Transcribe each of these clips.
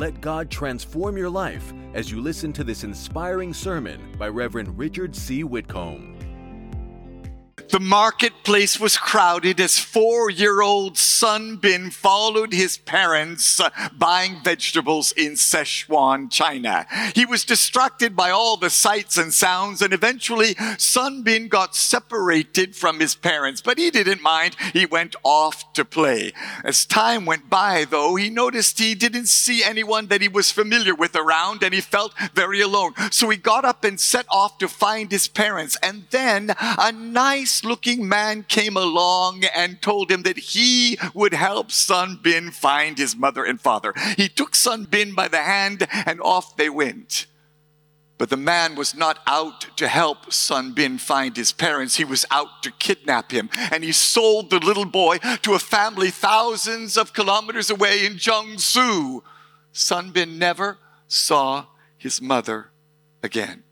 Let God transform your life as you listen to this inspiring sermon by Reverend Richard C. Whitcomb. The marketplace was crowded as four year old Sun Bin followed his parents uh, buying vegetables in Sichuan, China. He was distracted by all the sights and sounds, and eventually Sun Bin got separated from his parents, but he didn't mind. He went off to play. As time went by, though, he noticed he didn't see anyone that he was familiar with around, and he felt very alone. So he got up and set off to find his parents. And then a nice looking man came along and told him that he would help Sun Bin find his mother and father. He took Sun Bin by the hand and off they went. But the man was not out to help Sun Bin find his parents. He was out to kidnap him. And he sold the little boy to a family thousands of kilometers away in Jiangsu. Sun Bin never saw his mother again.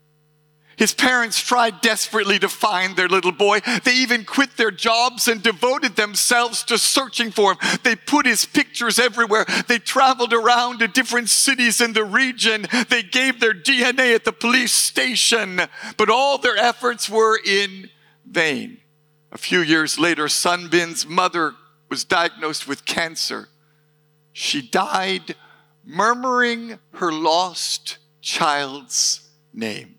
His parents tried desperately to find their little boy. They even quit their jobs and devoted themselves to searching for him. They put his pictures everywhere. They traveled around to different cities in the region. They gave their DNA at the police station, but all their efforts were in vain. A few years later, Sun Bin's mother was diagnosed with cancer. She died murmuring her lost child's name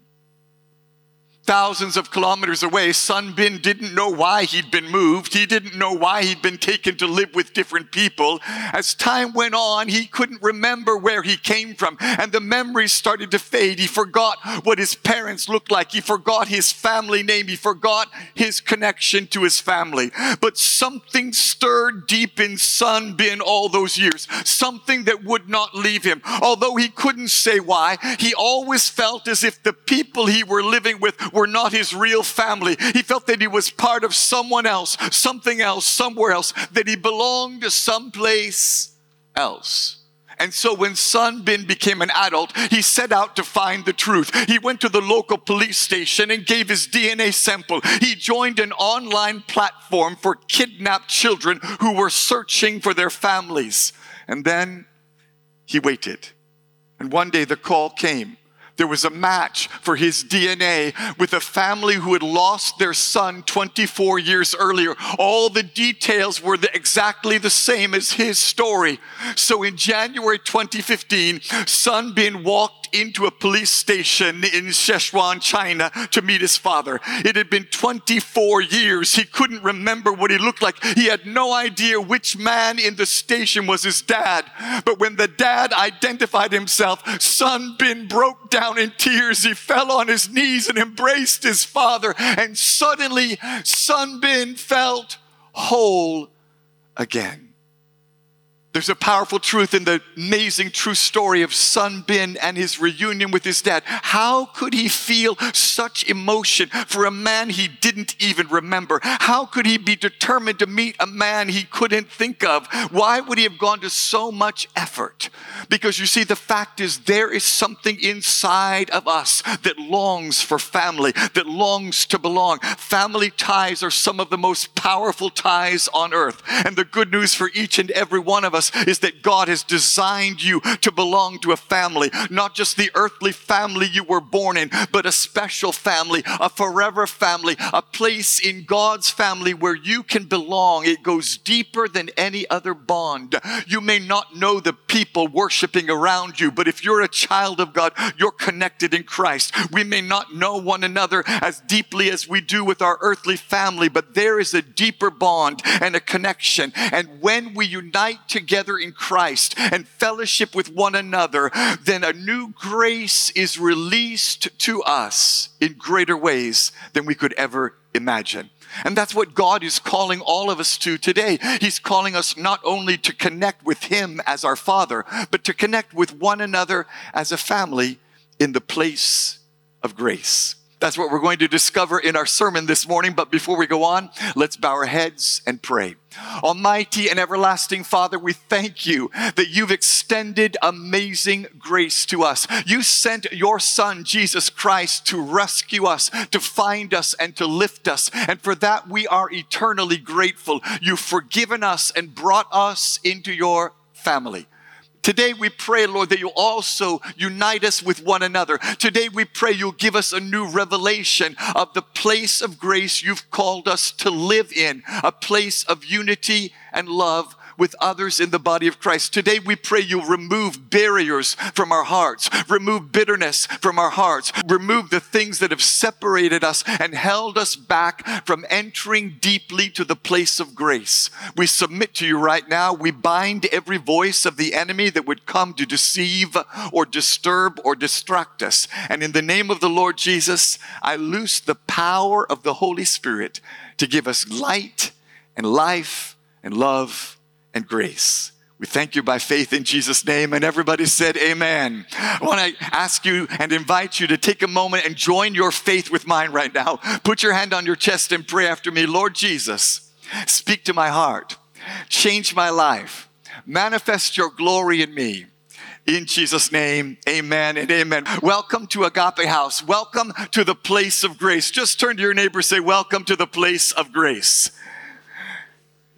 thousands of kilometers away, Sun Bin didn't know why he'd been moved. He didn't know why he'd been taken to live with different people. As time went on, he couldn't remember where he came from, and the memories started to fade. He forgot what his parents looked like. He forgot his family name. He forgot his connection to his family. But something stirred deep in Sun Bin all those years, something that would not leave him. Although he couldn't say why, he always felt as if the people he were living with were not his real family. He felt that he was part of someone else, something else, somewhere else, that he belonged to someplace else. And so when Sun Bin became an adult, he set out to find the truth. He went to the local police station and gave his DNA sample. He joined an online platform for kidnapped children who were searching for their families. And then he waited. And one day the call came there was a match for his DNA with a family who had lost their son 24 years earlier. All the details were the, exactly the same as his story. So in January 2015, Sun Bin walked into a police station in Sichuan, China to meet his father. It had been 24 years. He couldn't remember what he looked like. He had no idea which man in the station was his dad. But when the dad identified himself, Sun Bin broke down in tears. He fell on his knees and embraced his father. And suddenly, Sun Bin felt whole again. There's a powerful truth in the amazing true story of Sun Bin and his reunion with his dad. How could he feel such emotion for a man he didn't even remember? How could he be determined to meet a man he couldn't think of? Why would he have gone to so much effort? Because you see, the fact is, there is something inside of us that longs for family, that longs to belong. Family ties are some of the most powerful ties on earth. And the good news for each and every one of us is that God has designed you to belong to a family, not just the earthly family you were born in, but a special family, a forever family, a place in God's family where you can belong. It goes deeper than any other bond. You may not know the people worshiping around you, but if you're a child of God, you're connected in Christ. We may not know one another as deeply as we do with our earthly family, but there is a deeper bond and a connection. And when we unite together, together in Christ and fellowship with one another, then a new grace is released to us in greater ways than we could ever imagine. And that's what God is calling all of us to today. He's calling us not only to connect with Him as our Father, but to connect with one another as a family in the place of grace. That's what we're going to discover in our sermon this morning. But before we go on, let's bow our heads and pray. Almighty and everlasting Father, we thank you that you've extended amazing grace to us. You sent your Son, Jesus Christ, to rescue us, to find us, and to lift us. And for that, we are eternally grateful. You've forgiven us and brought us into your family. Today we pray, Lord, that you'll also unite us with one another. Today we pray you'll give us a new revelation of the place of grace you've called us to live in, a place of unity and love with others in the body of Christ. Today we pray you'll remove barriers from our hearts, remove bitterness from our hearts, remove the things that have separated us and held us back from entering deeply to the place of grace. We submit to you right now. We bind every voice of the enemy that would come to deceive or disturb or distract us. And in the name of the Lord Jesus, I loose the power of the Holy Spirit to give us light and life and love and grace. We thank you by faith in Jesus' name. And everybody said, Amen. I want to ask you and invite you to take a moment and join your faith with mine right now. Put your hand on your chest and pray after me. Lord Jesus, speak to my heart, change my life, manifest your glory in me. In Jesus' name, amen and amen. Welcome to Agape House. Welcome to the place of grace. Just turn to your neighbor say, Welcome to the place of grace.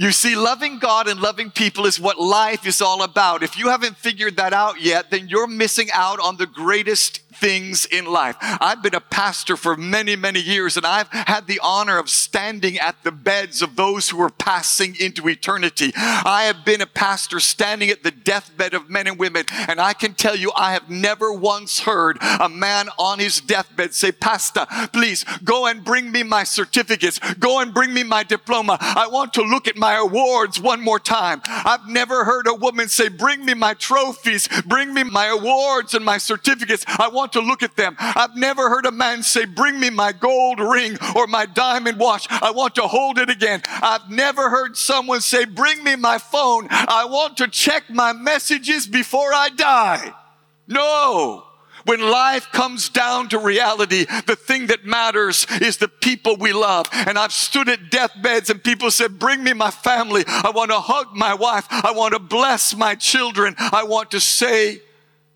You see, loving God and loving people is what life is all about. If you haven't figured that out yet, then you're missing out on the greatest things in life. I've been a pastor for many, many years, and I've had the honor of standing at the beds of those who are passing into eternity. I have been a pastor standing at the deathbed of men and women, and I can tell you, I have never once heard a man on his deathbed say, Pastor, please go and bring me my certificates, go and bring me my diploma. I want to look at my awards one more time. I've never heard a woman say, Bring me my trophies, bring me my awards and my certificates. I want want to look at them. I've never heard a man say, Bring me my gold ring or my diamond watch. I want to hold it again. I've never heard someone say, Bring me my phone. I want to check my messages before I die. No. When life comes down to reality, the thing that matters is the people we love. And I've stood at deathbeds and people said, Bring me my family. I want to hug my wife. I want to bless my children. I want to say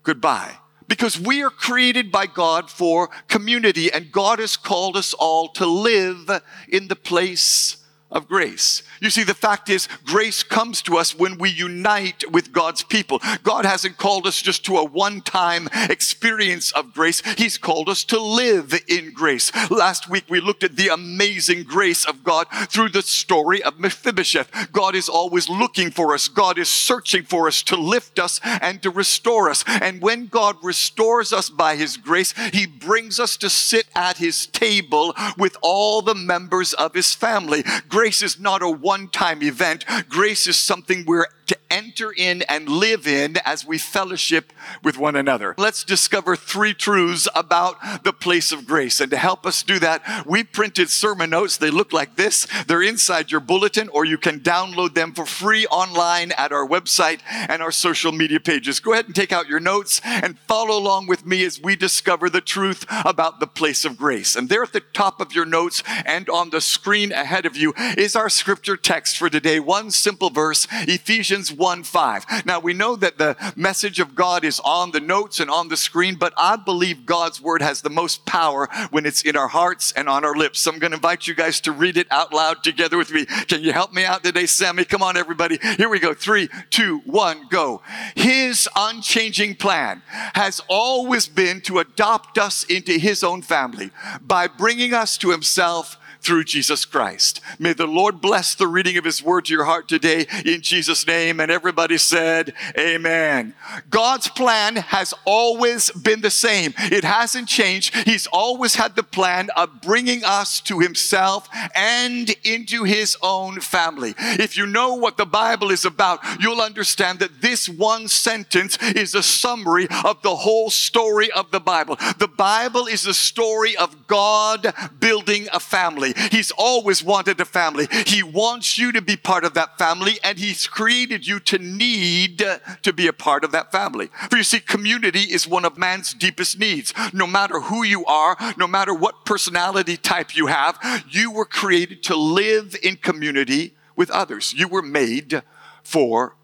goodbye. Because we are created by God for community, and God has called us all to live in the place of grace. You see, the fact is, grace comes to us when we unite with God's people. God hasn't called us just to a one time experience of grace, He's called us to live in grace. Last week, we looked at the amazing grace of God through the story of Mephibosheth. God is always looking for us, God is searching for us to lift us and to restore us. And when God restores us by His grace, He brings us to sit at His table with all the members of His family. Grace is not a one time event. Grace is something we're to enter in and live in as we fellowship with one another. Let's discover three truths about the place of grace. And to help us do that, we printed sermon notes. They look like this. They're inside your bulletin, or you can download them for free online at our website and our social media pages. Go ahead and take out your notes and follow along with me as we discover the truth about the place of grace. And there at the top of your notes and on the screen ahead of you is our scripture text for today. One simple verse, Ephesians Ephesians 1 5. Now we know that the message of God is on the notes and on the screen, but I believe God's word has the most power when it's in our hearts and on our lips. So I'm going to invite you guys to read it out loud together with me. Can you help me out today, Sammy? Come on, everybody. Here we go. Three, two, one, go. His unchanging plan has always been to adopt us into his own family by bringing us to himself through Jesus Christ. May the Lord bless the reading of His word to your heart today in Jesus' name. And everybody said, Amen. God's plan has always been the same, it hasn't changed. He's always had the plan of bringing us to Himself and into His own family. If you know what the Bible is about, you'll understand that this one sentence is a summary of the whole story of the Bible. The Bible is the story of God building a family. He's always wanted a family. He wants you to be part of that family, and He's created you to need uh, to be a part of that family. For you see, community is one of man's deepest needs. No matter who you are, no matter what personality type you have, you were created to live in community with others. You were made for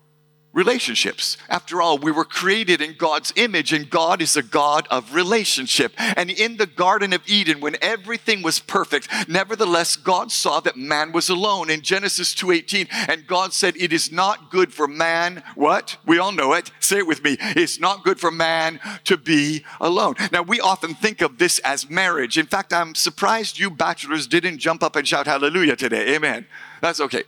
relationships. After all, we were created in God's image and God is a God of relationship. And in the Garden of Eden, when everything was perfect, nevertheless, God saw that man was alone in Genesis 2.18. And God said, it is not good for man, what? We all know it. Say it with me. It's not good for man to be alone. Now, we often think of this as marriage. In fact, I'm surprised you bachelors didn't jump up and shout hallelujah today. Amen. That's okay.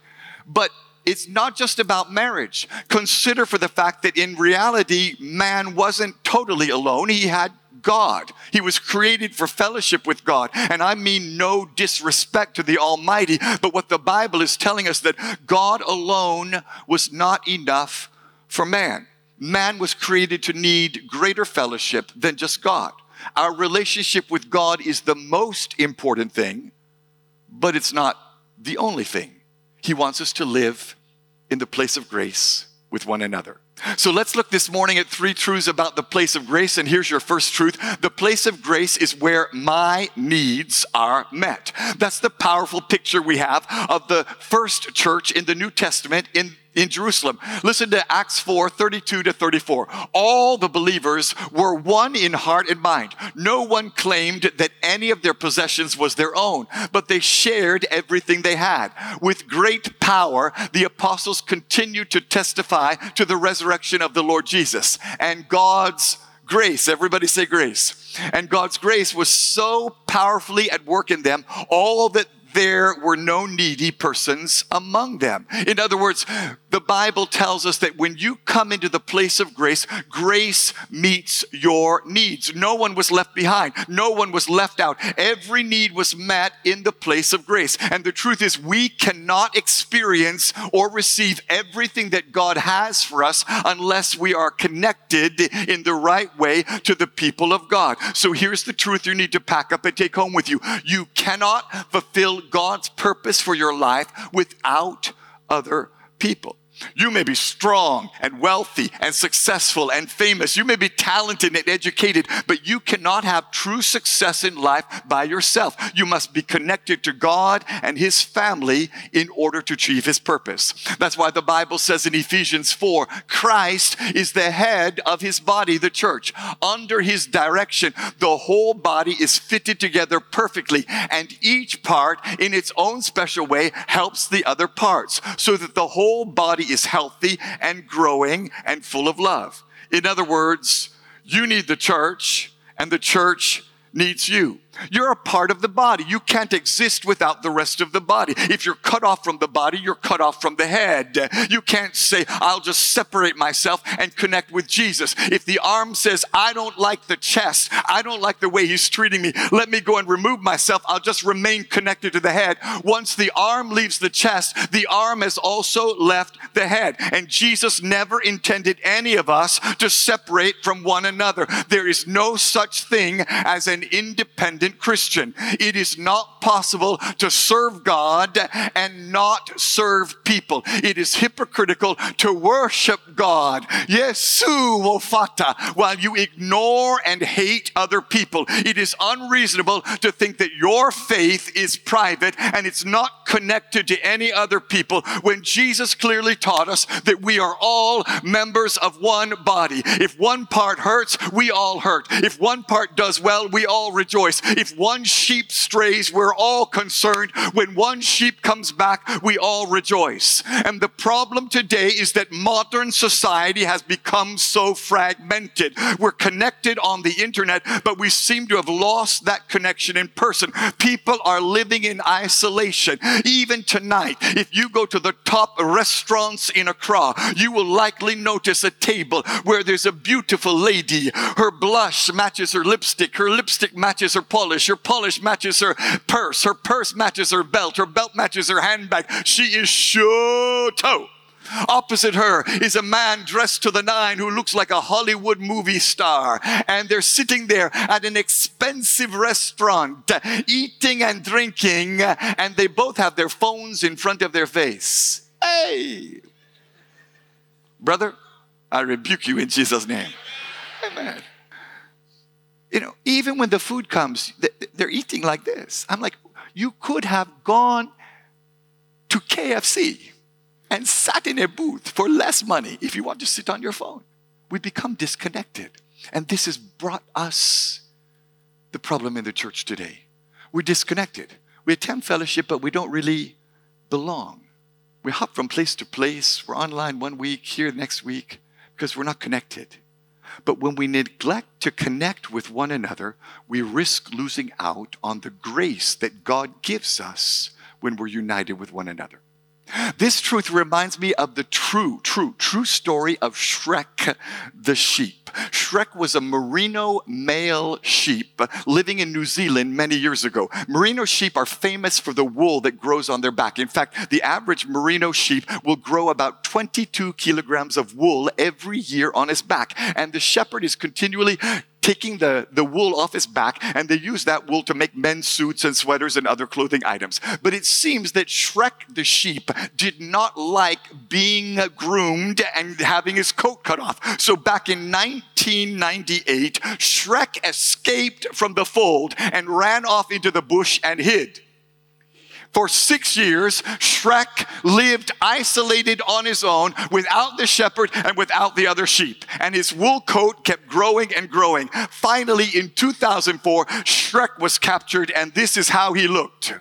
But it's not just about marriage. Consider for the fact that in reality, man wasn't totally alone. He had God. He was created for fellowship with God. And I mean no disrespect to the Almighty, but what the Bible is telling us that God alone was not enough for man. Man was created to need greater fellowship than just God. Our relationship with God is the most important thing, but it's not the only thing. He wants us to live in the place of grace with one another. So let's look this morning at three truths about the place of grace. And here's your first truth the place of grace is where my needs are met. That's the powerful picture we have of the first church in the New Testament in in Jerusalem. Listen to Acts 4 32 to 34. All the believers were one in heart and mind. No one claimed that any of their possessions was their own, but they shared everything they had. With great power, the apostles continued to testify to the resurrection of the Lord Jesus. And God's grace, everybody say grace. And God's grace was so powerfully at work in them, all that there were no needy persons among them. In other words, the Bible tells us that when you come into the place of grace, grace meets your needs. No one was left behind. No one was left out. Every need was met in the place of grace. And the truth is, we cannot experience or receive everything that God has for us unless we are connected in the right way to the people of God. So here's the truth you need to pack up and take home with you. You cannot fulfill God's purpose for your life without other people. You may be strong and wealthy and successful and famous. You may be talented and educated, but you cannot have true success in life by yourself. You must be connected to God and His family in order to achieve His purpose. That's why the Bible says in Ephesians 4 Christ is the head of His body, the church. Under His direction, the whole body is fitted together perfectly, and each part in its own special way helps the other parts so that the whole body is healthy and growing and full of love. In other words, you need the church and the church needs you. You're a part of the body. You can't exist without the rest of the body. If you're cut off from the body, you're cut off from the head. You can't say, I'll just separate myself and connect with Jesus. If the arm says, I don't like the chest, I don't like the way he's treating me, let me go and remove myself, I'll just remain connected to the head. Once the arm leaves the chest, the arm has also left the head. And Jesus never intended any of us to separate from one another. There is no such thing as an independent Christian. It is not possible to serve God and not serve people. It is hypocritical to worship God, Yesu Wofata, while you ignore and hate other people. It is unreasonable to think that your faith is private and it's not connected to any other people when Jesus clearly taught us that we are all members of one body. If one part hurts, we all hurt. If one part does well, we all rejoice. If one sheep strays, we're all concerned. When one sheep comes back, we all rejoice. And the problem today is that modern society has become so fragmented. We're connected on the internet, but we seem to have lost that connection in person. People are living in isolation. Even tonight, if you go to the top restaurants in Accra, you will likely notice a table where there's a beautiful lady. Her blush matches her lipstick. Her lipstick matches her polish. Her polish matches her purse. Her purse matches her belt. Her belt matches her handbag. She is shoto. Opposite her is a man dressed to the nine who looks like a Hollywood movie star. And they're sitting there at an expensive restaurant, eating and drinking, and they both have their phones in front of their face. Hey! Brother, I rebuke you in Jesus' name. Amen you know, even when the food comes, they're eating like this. I'm like, you could have gone to KFC and sat in a booth for less money if you want to sit on your phone. We become disconnected. And this has brought us the problem in the church today. We're disconnected. We attend fellowship, but we don't really belong. We hop from place to place. We're online one week, here next week, because we're not connected. But when we neglect to connect with one another, we risk losing out on the grace that God gives us when we're united with one another. This truth reminds me of the true, true, true story of Shrek the sheep. Shrek was a merino male sheep living in New Zealand many years ago. Merino sheep are famous for the wool that grows on their back. In fact, the average merino sheep will grow about 22 kilograms of wool every year on his back. And the shepherd is continually taking the, the wool off his back, and they use that wool to make men's suits and sweaters and other clothing items. But it seems that Shrek the sheep did not like being groomed and having his coat cut off. So back in 1998, Shrek escaped from the fold and ran off into the bush and hid. For six years, Shrek lived isolated on his own without the shepherd and without the other sheep. And his wool coat kept growing and growing. Finally, in 2004, Shrek was captured, and this is how he looked.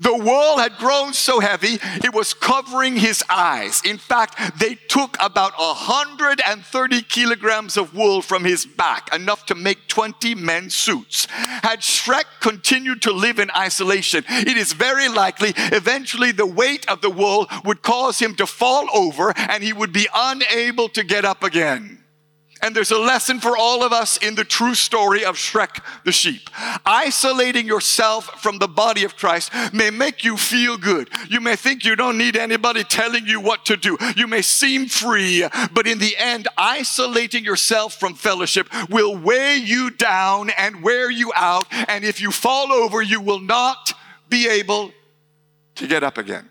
The wool had grown so heavy, it was covering his eyes. In fact, they took about 130 kilograms of wool from his back, enough to make 20 men's suits. Had Shrek continued to live in isolation, it is very likely eventually the weight of the wool would cause him to fall over and he would be unable to get up again. And there's a lesson for all of us in the true story of Shrek the sheep. Isolating yourself from the body of Christ may make you feel good. You may think you don't need anybody telling you what to do. You may seem free, but in the end, isolating yourself from fellowship will weigh you down and wear you out. And if you fall over, you will not be able to get up again.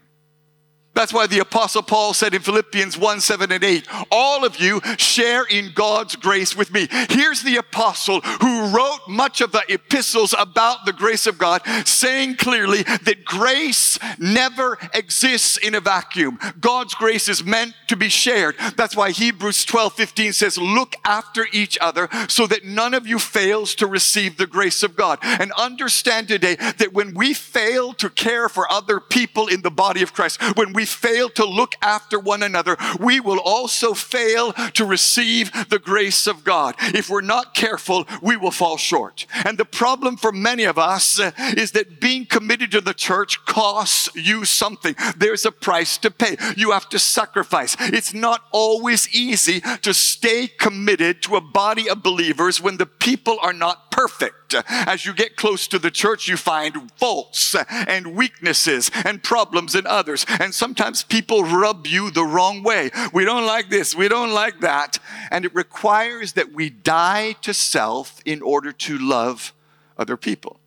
That's why the apostle Paul said in Philippians 1, 7 and 8, all of you share in God's grace with me. Here's the apostle who wrote much of the epistles about the grace of God, saying clearly that grace never exists in a vacuum. God's grace is meant to be shared. That's why Hebrews 12, 15 says, look after each other so that none of you fails to receive the grace of God. And understand today that when we fail to care for other people in the body of Christ, when we we fail to look after one another, we will also fail to receive the grace of God. If we're not careful, we will fall short. And the problem for many of us uh, is that being committed to the church costs you something. There's a price to pay. You have to sacrifice. It's not always easy to stay committed to a body of believers when the people are not perfect. Uh, as you get close to the church, you find faults and weaknesses and problems in others. And sometimes people rub you the wrong way. We don't like this, we don't like that. And it requires that we die to self in order to love other people.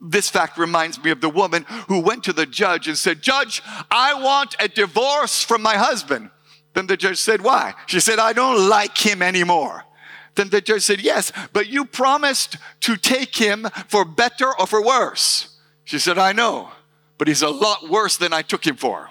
This fact reminds me of the woman who went to the judge and said, Judge, I want a divorce from my husband. Then the judge said, Why? She said, I don't like him anymore. Then the judge said, Yes, but you promised to take him for better or for worse. She said, I know, but he's a lot worse than I took him for.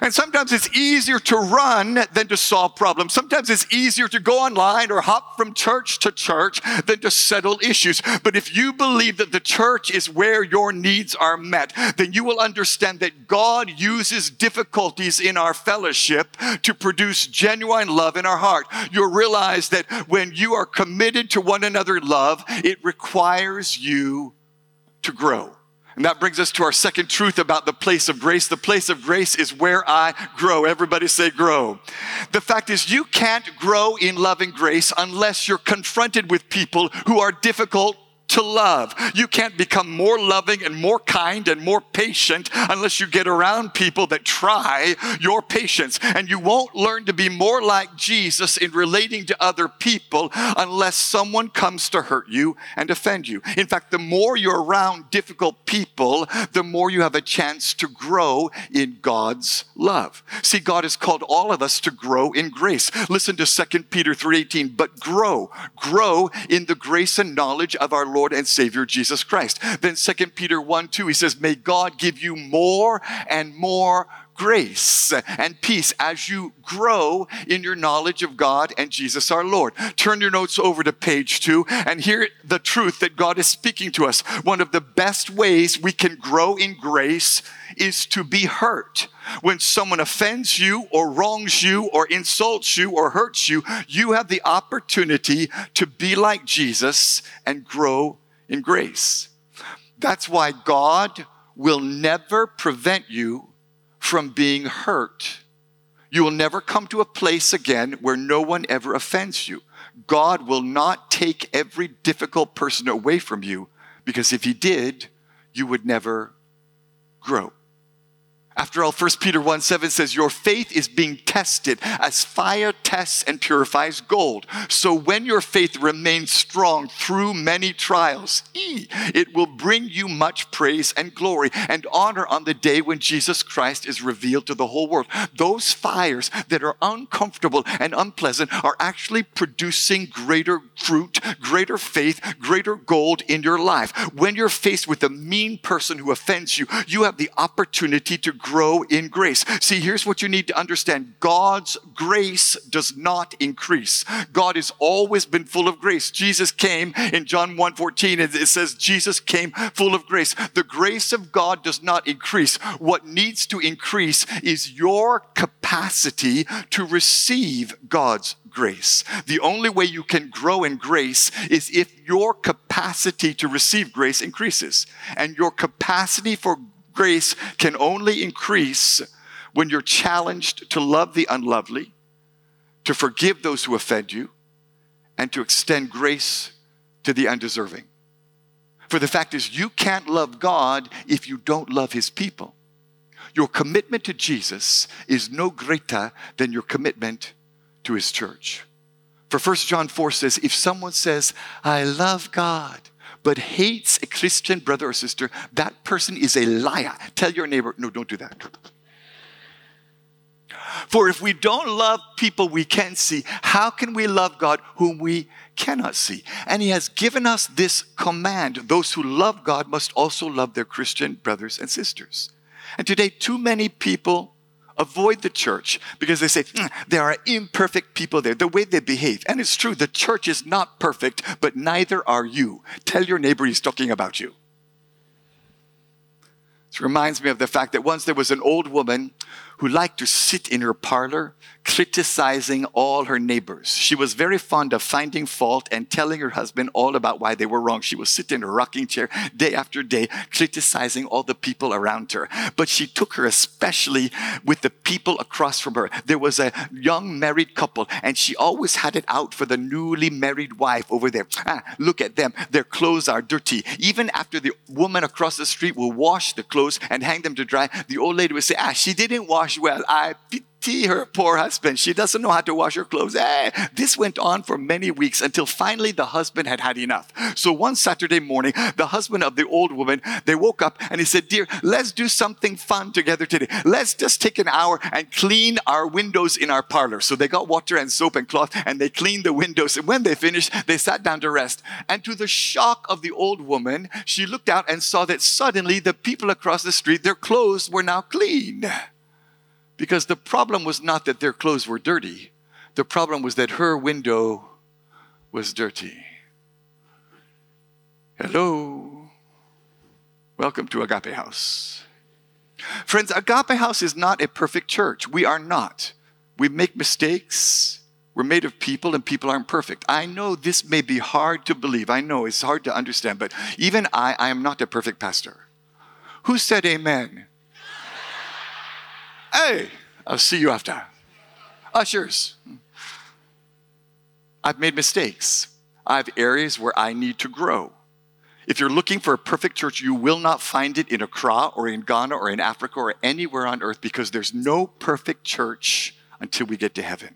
And sometimes it's easier to run than to solve problems. Sometimes it's easier to go online or hop from church to church than to settle issues. But if you believe that the church is where your needs are met, then you will understand that God uses difficulties in our fellowship to produce genuine love in our heart. You'll realize that when you are committed to one another love, it requires you to grow. And that brings us to our second truth about the place of grace. The place of grace is where I grow. Everybody say grow. The fact is, you can't grow in loving grace unless you're confronted with people who are difficult to love. You can't become more loving and more kind and more patient unless you get around people that try your patience. And you won't learn to be more like Jesus in relating to other people unless someone comes to hurt you and offend you. In fact, the more you're around difficult people, the more you have a chance to grow in God's love. See, God has called all of us to grow in grace. Listen to 2 Peter 3:18, but grow, grow in the grace and knowledge of our Lord Lord and Savior Jesus Christ. Then 2 Peter 1 2, he says, May God give you more and more grace and peace as you grow in your knowledge of God and Jesus our Lord. Turn your notes over to page two and hear the truth that God is speaking to us. One of the best ways we can grow in grace is to be hurt. When someone offends you or wrongs you or insults you or hurts you, you have the opportunity to be like Jesus and grow in grace. That's why God will never prevent you from being hurt. You will never come to a place again where no one ever offends you. God will not take every difficult person away from you because if He did, you would never grow. After all, 1 Peter 1 7 says, Your faith is being tested as fire tests and purifies gold. So when your faith remains strong through many trials, it will bring you much praise and glory and honor on the day when Jesus Christ is revealed to the whole world. Those fires that are uncomfortable and unpleasant are actually producing greater fruit, greater faith, greater gold in your life. When you're faced with a mean person who offends you, you have the opportunity to grow in grace. See, here's what you need to understand God's grace does not increase. God has always been full of grace. Jesus came in John 1 14, and it says, Jesus came full of grace. The grace of God does not increase. What needs to increase is your capacity to receive God's grace. The only way you can grow in grace is if your capacity to receive grace increases. And your capacity for grace can only increase when you're challenged to love the unlovely, to forgive those who offend you, and to extend grace to the undeserving. For the fact is, you can't love God if you don't love His people. Your commitment to Jesus is no greater than your commitment to His church. For 1 John 4 says, if someone says, I love God, but hates a Christian brother or sister, that person is a liar. Tell your neighbor, no, don't do that. For if we don't love people we can see, how can we love God whom we cannot see? And He has given us this command those who love God must also love their Christian brothers and sisters. And today, too many people avoid the church because they say mm, there are imperfect people there, the way they behave. And it's true, the church is not perfect, but neither are you. Tell your neighbor he's talking about you. This reminds me of the fact that once there was an old woman who liked to sit in her parlor criticizing all her neighbors. She was very fond of finding fault and telling her husband all about why they were wrong. She would sit in her rocking chair day after day criticizing all the people around her. But she took her especially with the people across from her. There was a young married couple and she always had it out for the newly married wife over there. Ah, look at them. Their clothes are dirty. Even after the woman across the street will wash the clothes and hang them to dry, the old lady would say, ah, she didn't wash well. I pity her poor husband. She doesn't know how to wash her clothes. Eh. This went on for many weeks until finally the husband had had enough. So one Saturday morning, the husband of the old woman, they woke up and he said, Dear, let's do something fun together today. Let's just take an hour and clean our windows in our parlor. So they got water and soap and cloth and they cleaned the windows. And when they finished, they sat down to rest. And to the shock of the old woman, she looked out and saw that suddenly the people across the street, their clothes were now clean. Because the problem was not that their clothes were dirty, the problem was that her window was dirty. Hello. Welcome to Agape House. Friends, Agape House is not a perfect church. We are not. We make mistakes. We're made of people and people aren't perfect. I know this may be hard to believe. I know it's hard to understand, but even I, I am not a perfect pastor. Who said amen? Hey, I'll see you after. Ushers. I've made mistakes. I have areas where I need to grow. If you're looking for a perfect church, you will not find it in Accra or in Ghana or in Africa or anywhere on earth because there's no perfect church until we get to heaven.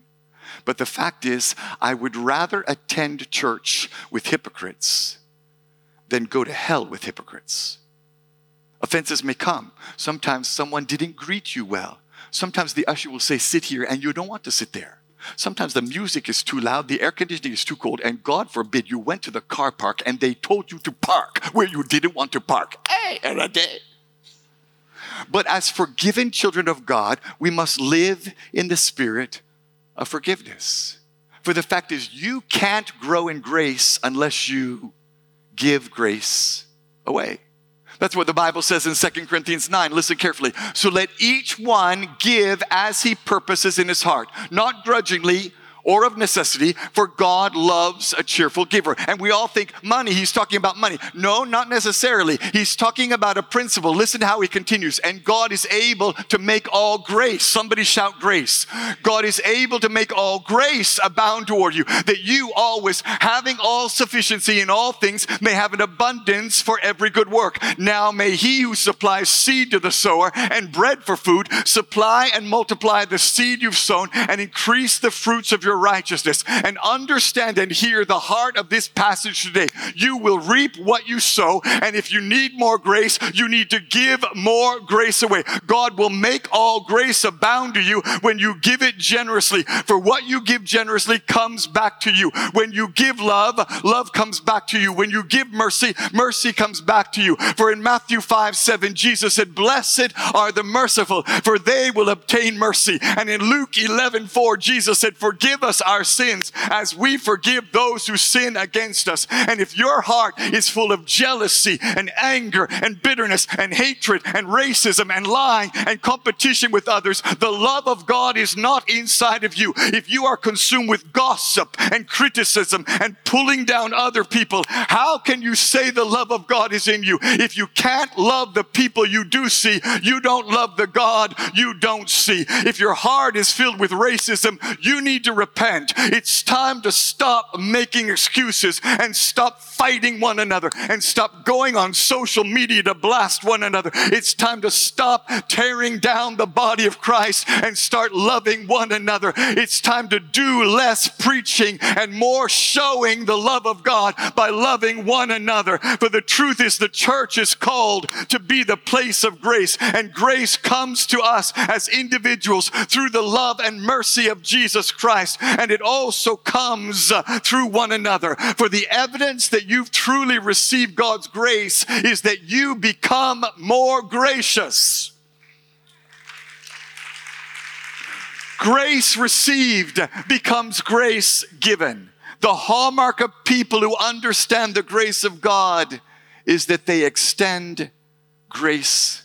But the fact is, I would rather attend church with hypocrites than go to hell with hypocrites. Offenses may come. Sometimes someone didn't greet you well. Sometimes the usher will say, sit here, and you don't want to sit there. Sometimes the music is too loud, the air conditioning is too cold, and God forbid you went to the car park and they told you to park where you didn't want to park. Hey, and I did. But as forgiven children of God, we must live in the spirit of forgiveness. For the fact is, you can't grow in grace unless you give grace away. That's what the Bible says in 2 Corinthians 9. Listen carefully. So let each one give as he purposes in his heart, not grudgingly or of necessity, for God loves a cheerful giver. And we all think money, he's talking about money. No, not necessarily. He's talking about a principle. Listen to how he continues. And God is able to make all grace. Somebody shout grace. God is able to make all grace abound toward you, that you always, having all sufficiency in all things, may have an abundance for every good work. Now may he who supplies seed to the sower and bread for food supply and multiply the seed you've sown and increase the fruits of your your righteousness and understand and hear the heart of this passage today, you will reap what you sow. And if you need more grace, you need to give more grace away. God will make all grace abound to you when you give it generously. For what you give generously comes back to you. When you give love, love comes back to you. When you give mercy, mercy comes back to you. For in Matthew 5 7, Jesus said, Blessed are the merciful, for they will obtain mercy. And in Luke 11 4, Jesus said, Forgive us our sins as we forgive those who sin against us. And if your heart is full of jealousy and anger and bitterness and hatred and racism and lying and competition with others, the love of God is not inside of you. If you are consumed with gossip and criticism and pulling down other people, how can you say the love of God is in you? If you can't love the people you do see, you don't love the God you don't see. If your heart is filled with racism, you need to repent repent. It's time to stop making excuses and stop fighting one another and stop going on social media to blast one another. It's time to stop tearing down the body of Christ and start loving one another. It's time to do less preaching and more showing the love of God by loving one another. For the truth is, the church is called to be the place of grace, and grace comes to us as individuals through the love and mercy of Jesus Christ and it also comes uh, through one another. For the evidence that you've truly received God's grace is that you become more gracious. Grace received becomes grace given. The hallmark of people who understand the grace of God is that they extend grace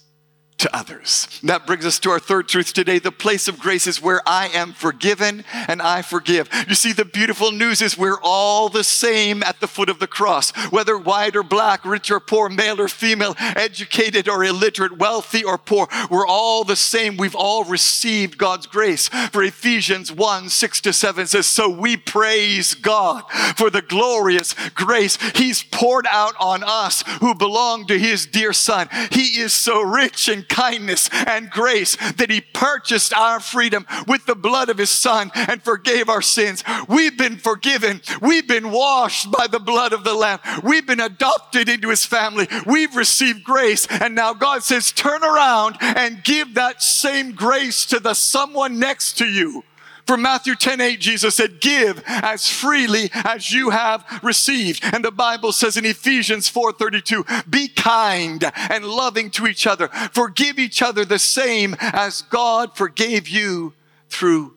to others. That brings us to our third truth today. The place of grace is where I am forgiven and I forgive. You see, the beautiful news is we're all the same at the foot of the cross, whether white or black, rich or poor, male or female, educated or illiterate, wealthy or poor. We're all the same. We've all received God's grace. For Ephesians 1 6 to 7 says, So we praise God for the glorious grace He's poured out on us who belong to His dear Son. He is so rich and kindness and grace that He purchased our freedom with the blood of His Son and forgave our sins. We've been forgiven. We've been washed by the blood of the Lamb. We've been adopted into His family. We've received grace. And now God says, turn around and give that same grace to the someone next to you. From Matthew 10 8, Jesus said, Give as freely as you have received. And the Bible says in Ephesians 4 32, Be kind and loving to each other. Forgive each other the same as God forgave you through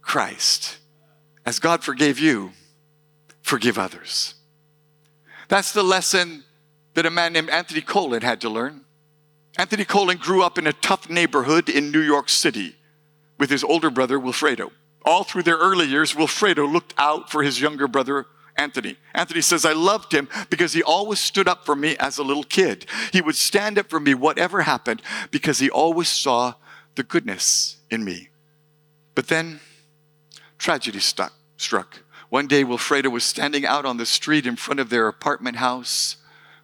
Christ. As God forgave you, forgive others. That's the lesson that a man named Anthony Colon had to learn. Anthony Colon grew up in a tough neighborhood in New York City with his older brother, Wilfredo all through their early years, Wilfredo looked out for his younger brother, Anthony. Anthony says, I loved him because he always stood up for me as a little kid. He would stand up for me, whatever happened, because he always saw the goodness in me. But then tragedy stuck, struck. One day, Wilfredo was standing out on the street in front of their apartment house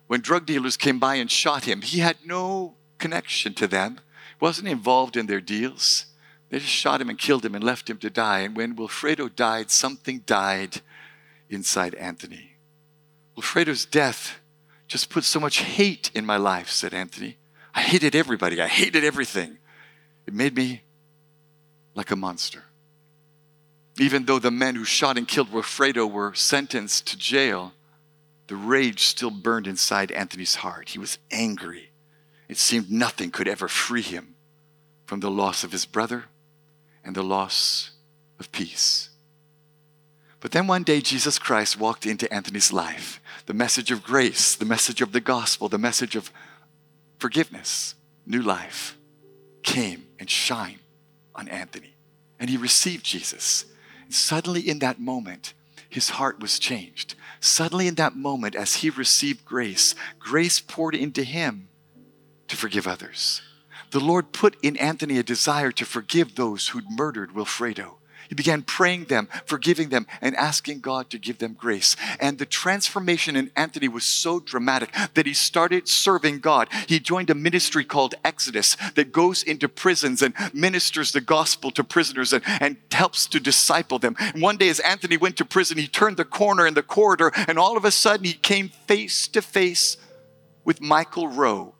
when drug dealers came by and shot him. He had no connection to them, wasn't involved in their deals. They just shot him and killed him and left him to die. And when Wilfredo died, something died inside Anthony. Wilfredo's death just put so much hate in my life, said Anthony. I hated everybody, I hated everything. It made me like a monster. Even though the men who shot and killed Wilfredo were sentenced to jail, the rage still burned inside Anthony's heart. He was angry. It seemed nothing could ever free him from the loss of his brother and the loss of peace. But then one day, Jesus Christ walked into Anthony's life. The message of grace, the message of the gospel, the message of forgiveness, new life came and shined on Anthony. And he received Jesus. And suddenly, in that moment, his heart was changed. Suddenly, in that moment, as he received grace, grace poured into him to forgive others. The Lord put in Anthony a desire to forgive those who'd murdered Wilfredo. He began praying them, forgiving them, and asking God to give them grace. And the transformation in Anthony was so dramatic that he started serving God. He joined a ministry called Exodus that goes into prisons and ministers the gospel to prisoners and, and helps to disciple them. And one day, as Anthony went to prison, he turned the corner in the corridor, and all of a sudden, he came face to face with Michael Rowe,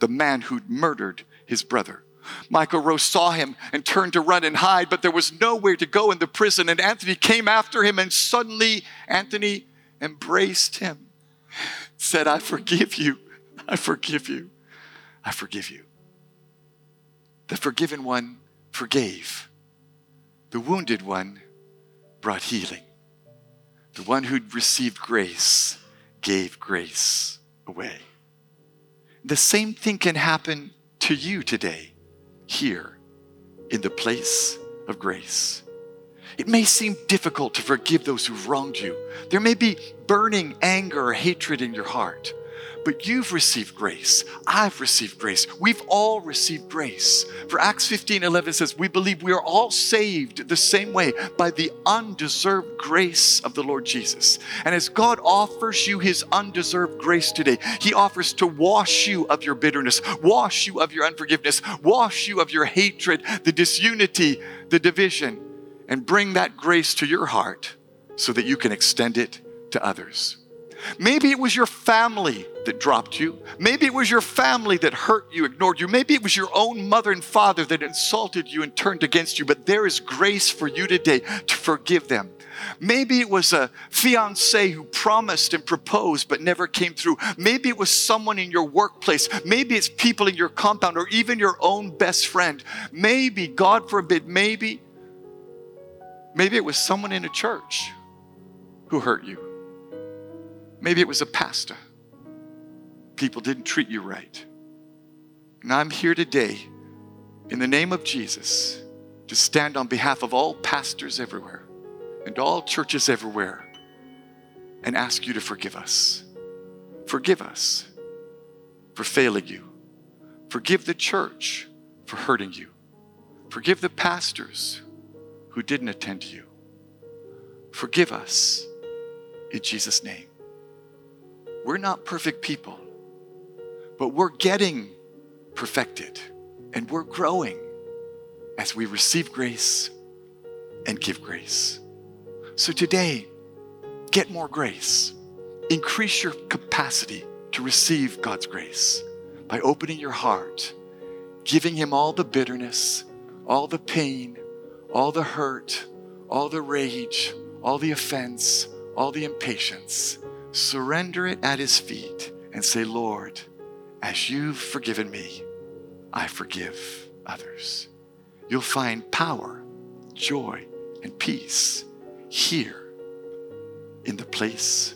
the man who'd murdered his brother. Michael Rose saw him and turned to run and hide, but there was nowhere to go in the prison. And Anthony came after him, and suddenly Anthony embraced him, said, I forgive you. I forgive you. I forgive you. The forgiven one forgave, the wounded one brought healing. The one who'd received grace gave grace away. The same thing can happen to you today here in the place of grace. It may seem difficult to forgive those who've wronged you. There may be burning anger or hatred in your heart. But you've received grace. I've received grace. We've all received grace. For Acts 15 11 says, We believe we are all saved the same way by the undeserved grace of the Lord Jesus. And as God offers you his undeserved grace today, he offers to wash you of your bitterness, wash you of your unforgiveness, wash you of your hatred, the disunity, the division, and bring that grace to your heart so that you can extend it to others. Maybe it was your family that dropped you. Maybe it was your family that hurt you, ignored you. Maybe it was your own mother and father that insulted you and turned against you. But there is grace for you today to forgive them. Maybe it was a fiance who promised and proposed but never came through. Maybe it was someone in your workplace. Maybe it's people in your compound or even your own best friend. Maybe, God forbid, maybe, maybe it was someone in a church who hurt you. Maybe it was a pastor. People didn't treat you right. And I'm here today in the name of Jesus to stand on behalf of all pastors everywhere and all churches everywhere and ask you to forgive us. Forgive us for failing you. Forgive the church for hurting you. Forgive the pastors who didn't attend to you. Forgive us in Jesus' name. We're not perfect people, but we're getting perfected and we're growing as we receive grace and give grace. So today, get more grace. Increase your capacity to receive God's grace by opening your heart, giving Him all the bitterness, all the pain, all the hurt, all the rage, all the offense, all the impatience surrender it at His feet and say, Lord, as you've forgiven me, I forgive others. You'll find power, joy, and peace here in the place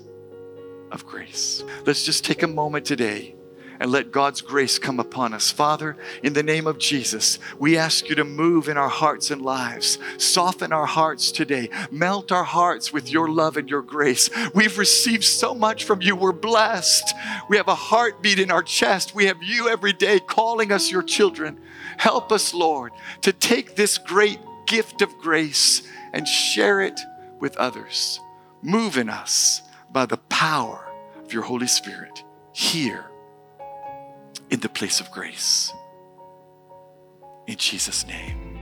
of grace. Let's just take a moment today and let God's grace come upon us. Father, in the name of Jesus, we ask you to move in our hearts and lives. Soften our hearts today. Melt our hearts with your love and your grace. We've received so much from you. We're blessed. We have a heartbeat in our chest. We have you every day calling us your children. Help us, Lord, to take this great gift of grace and share it with others. Move in us by the power of your Holy Spirit here in the place of grace. In Jesus' name.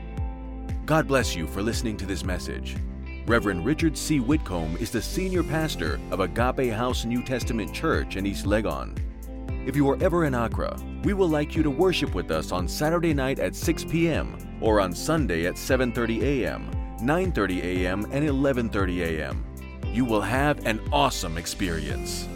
God bless you for listening to this message. Reverend Richard C. Whitcomb is the senior pastor of Agape House New Testament Church in East Legon. If you are ever in Accra, we will like you to worship with us on Saturday night at 6 p.m. or on Sunday at 7:30 a.m 9:30 a.m. and 11:30 a.m. You will have an awesome experience.